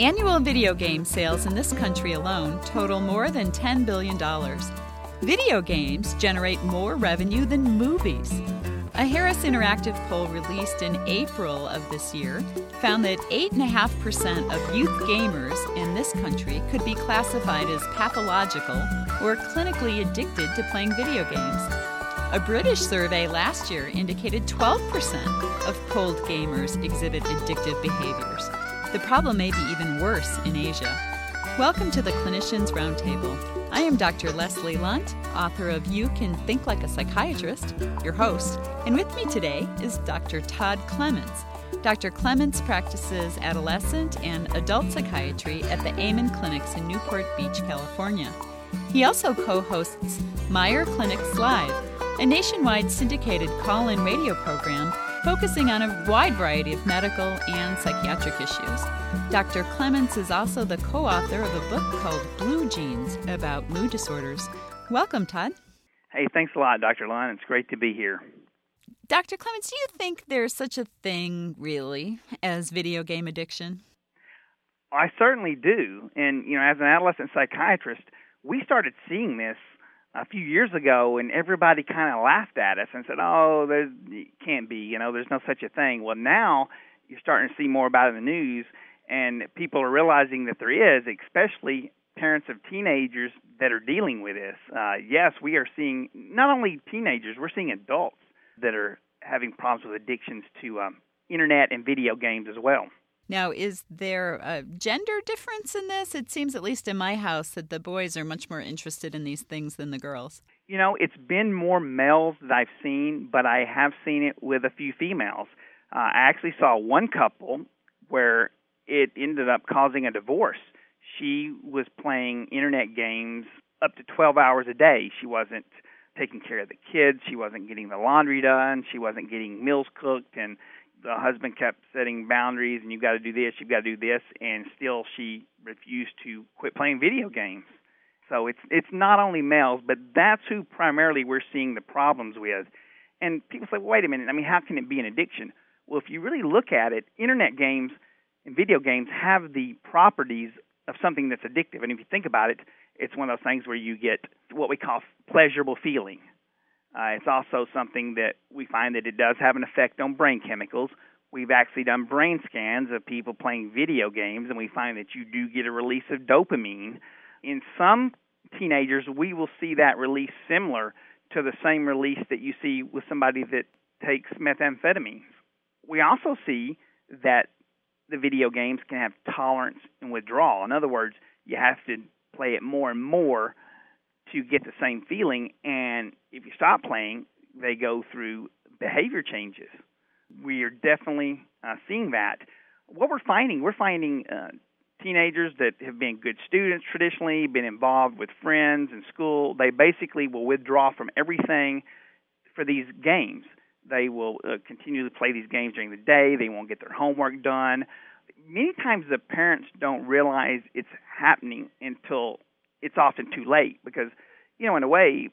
Annual video game sales in this country alone total more than $10 billion. Video games generate more revenue than movies. A Harris Interactive poll released in April of this year found that 8.5% of youth gamers in this country could be classified as pathological or clinically addicted to playing video games. A British survey last year indicated 12% of polled gamers exhibit addictive behaviors. The problem may be even worse in Asia. Welcome to the Clinicians Roundtable. I am Dr. Leslie Lundt, author of You Can Think Like a Psychiatrist, your host, and with me today is Dr. Todd Clements. Dr. Clements practices adolescent and adult psychiatry at the Amen Clinics in Newport Beach, California. He also co hosts Meier Clinics Live, a nationwide syndicated call in radio program focusing on a wide variety of medical and psychiatric issues. Dr. Clements is also the co author of a book called Blue Genes about mood disorders. Welcome, Todd. Hey, thanks a lot, Dr. Lyon. It's great to be here. Dr. Clements, do you think there's such a thing, really, as video game addiction? I certainly do. And, you know, as an adolescent psychiatrist, we started seeing this a few years ago, and everybody kind of laughed at us and said, "Oh, there can't be, you know, there's no such a thing." Well, now you're starting to see more about it in the news, and people are realizing that there is, especially parents of teenagers that are dealing with this. Uh, yes, we are seeing not only teenagers, we're seeing adults that are having problems with addictions to um, internet and video games as well. Now, is there a gender difference in this? It seems, at least in my house, that the boys are much more interested in these things than the girls. You know, it's been more males that I've seen, but I have seen it with a few females. Uh, I actually saw one couple where it ended up causing a divorce. She was playing internet games up to 12 hours a day. She wasn't taking care of the kids. She wasn't getting the laundry done. She wasn't getting meals cooked. And the husband kept setting boundaries and you've got to do this, you've got to do this, and still she refused to quit playing video games. So it's it's not only males, but that's who primarily we're seeing the problems with. And people say, well, wait a minute, I mean, how can it be an addiction? Well, if you really look at it, internet games and video games have the properties of something that's addictive. And if you think about it, it's one of those things where you get what we call pleasurable feeling. Uh, it's also something that we find that it does have an effect on brain chemicals. We've actually done brain scans of people playing video games, and we find that you do get a release of dopamine. In some teenagers, we will see that release similar to the same release that you see with somebody that takes methamphetamines. We also see that the video games can have tolerance and withdrawal. In other words, you have to play it more and more to get the same feeling. And if you stop playing, they go through behavior changes. We are definitely uh, seeing that. What we're finding, we're finding uh, teenagers that have been good students traditionally, been involved with friends and school. They basically will withdraw from everything for these games. They will uh, continue to play these games during the day. They won't get their homework done. Many times the parents don't realize it's happening until it's often too late because, you know, in a way,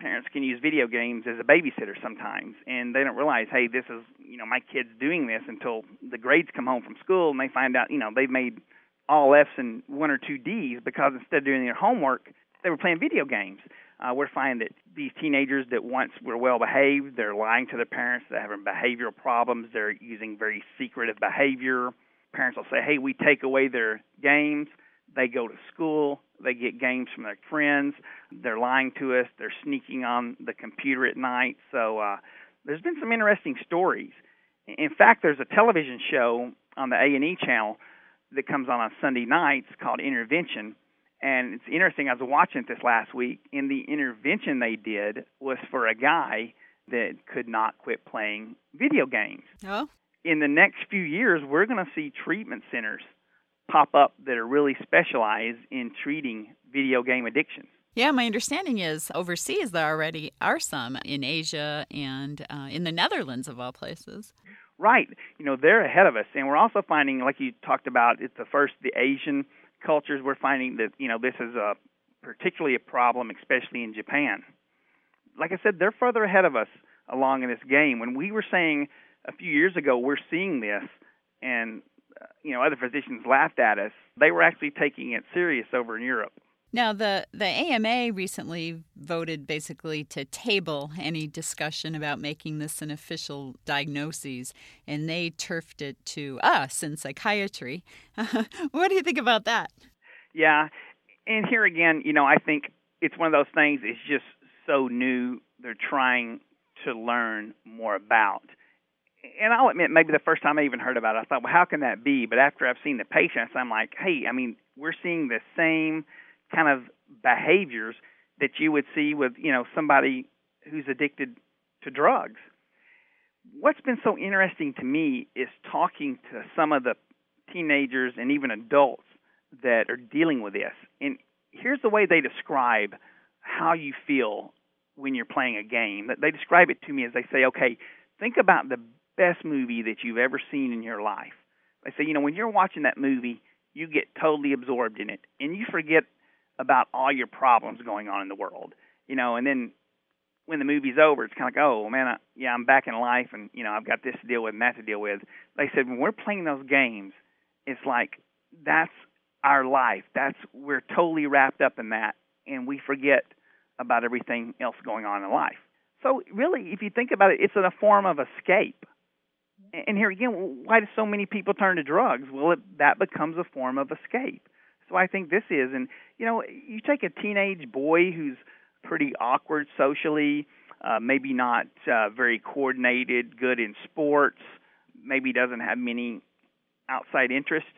parents can use video games as a babysitter sometimes, and they don't realize, hey, this is, you know, my kid's doing this until the grades come home from school and they find out, you know, they've made all F's and one or two D's because instead of doing their homework, they were playing video games. Uh, we're finding that these teenagers that once were well behaved, they're lying to their parents, they're having behavioral problems, they're using very secretive behavior. Parents will say, hey, we take away their games they go to school, they get games from their friends, they're lying to us, they're sneaking on the computer at night. So uh, there's been some interesting stories. In fact, there's a television show on the A&E channel that comes on on Sunday nights called Intervention. And it's interesting, I was watching it this last week, and the intervention they did was for a guy that could not quit playing video games. Oh. In the next few years, we're going to see treatment centers pop up that are really specialized in treating video game addiction. Yeah, my understanding is overseas there already are some in Asia and uh, in the Netherlands, of all places. Right. You know, they're ahead of us. And we're also finding, like you talked about, it's the first, the Asian cultures, we're finding that, you know, this is a particularly a problem, especially in Japan. Like I said, they're further ahead of us along in this game. When we were saying a few years ago, we're seeing this, and you know, other physicians laughed at us. They were actually taking it serious over in Europe. Now, the, the AMA recently voted basically to table any discussion about making this an official diagnosis, and they turfed it to us in psychiatry. what do you think about that? Yeah, and here again, you know, I think it's one of those things, it's just so new. They're trying to learn more about. And I'll admit, maybe the first time I even heard about it, I thought, well, how can that be? But after I've seen the patients, I'm like, hey, I mean, we're seeing the same kind of behaviors that you would see with you know somebody who's addicted to drugs. What's been so interesting to me is talking to some of the teenagers and even adults that are dealing with this. And here's the way they describe how you feel when you're playing a game. They describe it to me as they say, "Okay, think about the best movie that you've ever seen in your life." They say, you know, when you're watching that movie, you get totally absorbed in it and you forget about all your problems going on in the world, you know, and then when the movie's over, it's kind of like, oh man, I, yeah, I'm back in life, and you know, I've got this to deal with and that to deal with. They said when we're playing those games, it's like that's our life. That's we're totally wrapped up in that, and we forget about everything else going on in life. So really, if you think about it, it's a form of escape. And here again, why do so many people turn to drugs? Well, it, that becomes a form of escape. So I think this is, and you know, you take a teenage boy who's pretty awkward socially, uh, maybe not uh, very coordinated, good in sports, maybe doesn't have many outside interests,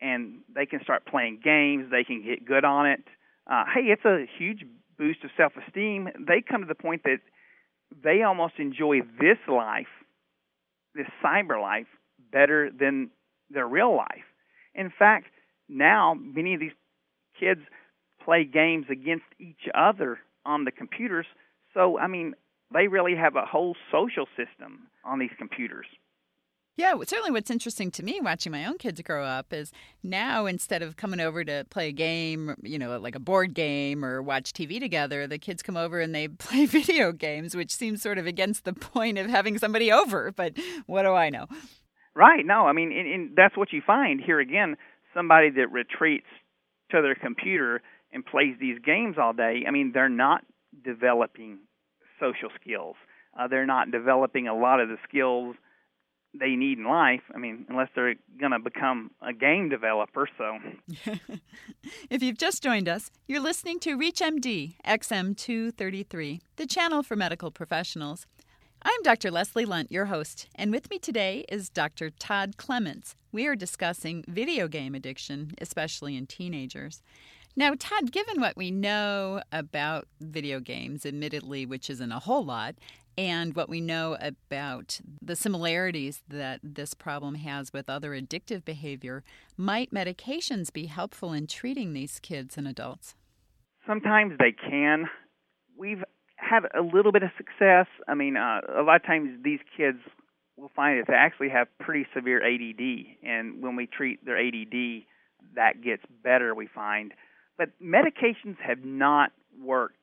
and they can start playing games. They can get good on it. Uh, hey, it's a huge boost of self-esteem. They come to the point that they almost enjoy this life, this cyber life, better than their real life. In fact, now many of these kids play games against each other on the computers. So, I mean, they really have a whole social system on these computers. Yeah, certainly what's interesting to me watching my own kids grow up is now instead of coming over to play a game, you know, like a board game or watch TV together, the kids come over and they play video games, which seems sort of against the point of having somebody over. But what do I know? Right. No, I mean, and, and that's what you find here again somebody that retreats to their computer and plays these games all day, I mean, they're not developing social skills. Uh, they're not developing a lot of the skills they need in life. I mean, unless they're going to become a game developer. So, if you've just joined us, you're listening to ReachMD XM233, the channel for medical professionals. I'm Dr. Leslie Lundt, your host, and with me today is Dr. Todd Clements. We are discussing video game addiction, especially in teenagers. Now, Todd, given what we know about video games, admittedly, which isn't a whole lot, and what we know about the similarities that this problem has with other addictive behavior, might medications be helpful in treating these kids and adults? Sometimes they can. We've had a little bit of success. I mean, uh, a lot of times these kids will find that they actually have pretty severe ADD, and when we treat their ADD, that gets better. We find, but medications have not worked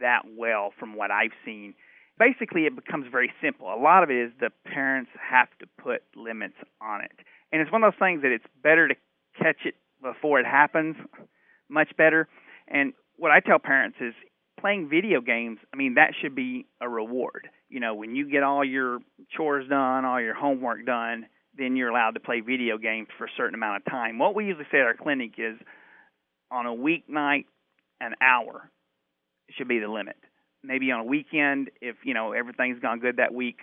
that well from what I've seen. Basically, it becomes very simple. A lot of it is the parents have to put limits on it, and it's one of those things that it's better to catch it before it happens, much better. And what I tell parents is playing video games, I mean, that should be a reward. You know, when you get all your chores done, all your homework done, then you're allowed to play video games for a certain amount of time. What we usually say at our clinic is on a weeknight, an hour should be the limit. Maybe on a weekend, if you know everything's gone good that week,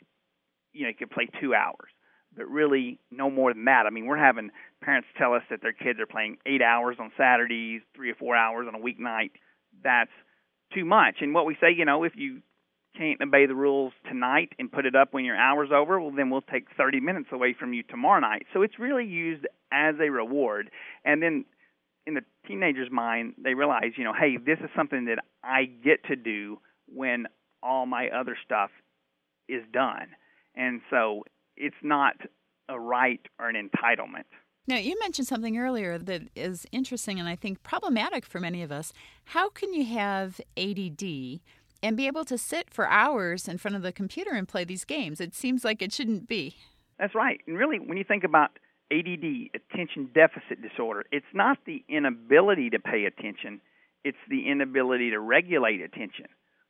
you know you could play two hours, but really no more than that. I mean, we're having parents tell us that their kids are playing eight hours on Saturdays, three or four hours on a weeknight. That's too much. And what we say, you know, if you can't obey the rules tonight and put it up when your hour's over, well, then we'll take 30 minutes away from you tomorrow night. So it's really used as a reward. And then in the teenager's mind, they realize, you know, hey, this is something that I get to do when all my other stuff is done. And so it's not a right or an entitlement. Now, you mentioned something earlier that is interesting and I think problematic for many of us. How can you have ADD and be able to sit for hours in front of the computer and play these games? It seems like it shouldn't be. That's right. And really, when you think about ADD, attention deficit disorder. It's not the inability to pay attention, it's the inability to regulate attention.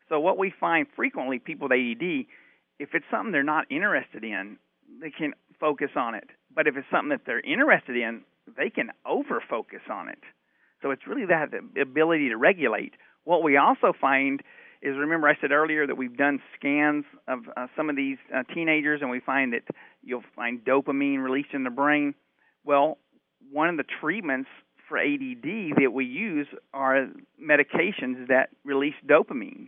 So, what we find frequently, people with ADD, if it's something they're not interested in, they can focus on it. But if it's something that they're interested in, they can over focus on it. So, it's really that ability to regulate. What we also find is remember I said earlier that we've done scans of uh, some of these uh, teenagers and we find that you'll find dopamine released in the brain. Well, one of the treatments for ADD that we use are medications that release dopamine.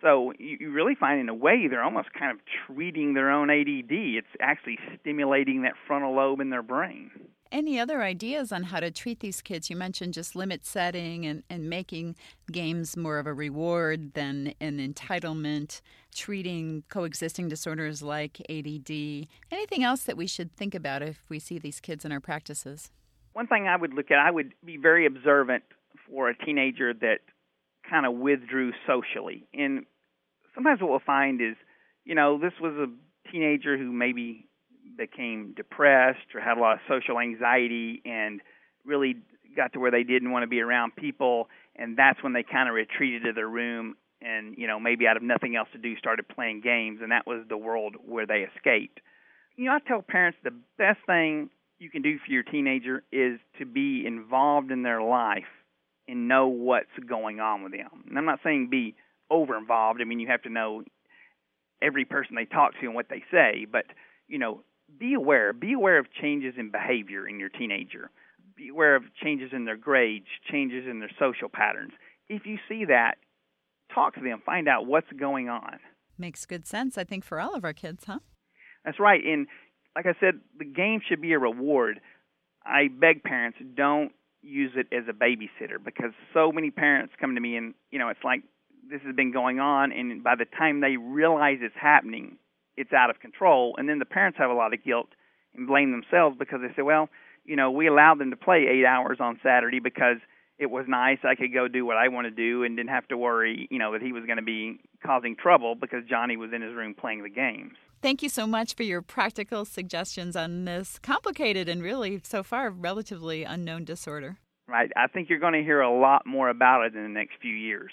So you, really find, in a way, they're almost kind of treating their own ADD. It's actually stimulating that frontal lobe in their brain. Any other ideas on how to treat these kids? You mentioned just limit setting and, and making games more of a reward than an entitlement, treating coexisting disorders like ADD. Anything else that we should think about if we see these kids in our practices? One thing I would look at, I would be very observant for a teenager that kind of withdrew socially. And sometimes what we'll find is, you know, this was a teenager who maybe became depressed or had a lot of social anxiety and really got to where they didn't want to be around people and that's when they kind of retreated to their room and you know maybe out of nothing else to do started playing games and that was the world where they escaped you know i tell parents the best thing you can do for your teenager is to be involved in their life and know what's going on with them. And I'm not saying be over involved. I mean, you have to know every person they talk to and what they say, but you know, be aware. Be aware of changes in behavior in your teenager. Be aware of changes in their grades, changes in their social patterns. If you see that, talk to them, find out what's going on. Makes good sense, I think, for all of our kids, huh? That's right. And like I said, the game should be a reward. I beg parents don't use it as a babysitter because so many parents come to me and you know it's like this has been going on and by the time they realize it's happening it's out of control and then the parents have a lot of guilt and blame themselves because they say well you know we allowed them to play 8 hours on Saturday because it was nice I could go do what I want to do and didn't have to worry you know that he was going to be causing trouble because Johnny was in his room playing the games Thank you so much for your practical suggestions on this complicated and really, so far, relatively unknown disorder. Right. I think you're going to hear a lot more about it in the next few years.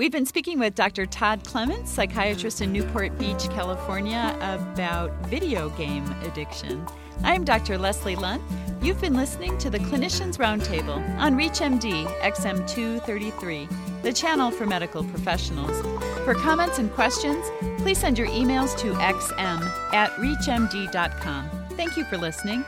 We've been speaking with Dr. Todd Clements, psychiatrist in Newport Beach, California, about video game addiction. I'm Dr. Leslie Lundt. You've been listening to the Clinicians Roundtable on ReachMD XM233, the channel for medical professionals. For comments and questions, please send your emails to xm at reachmd.com. Thank you for listening.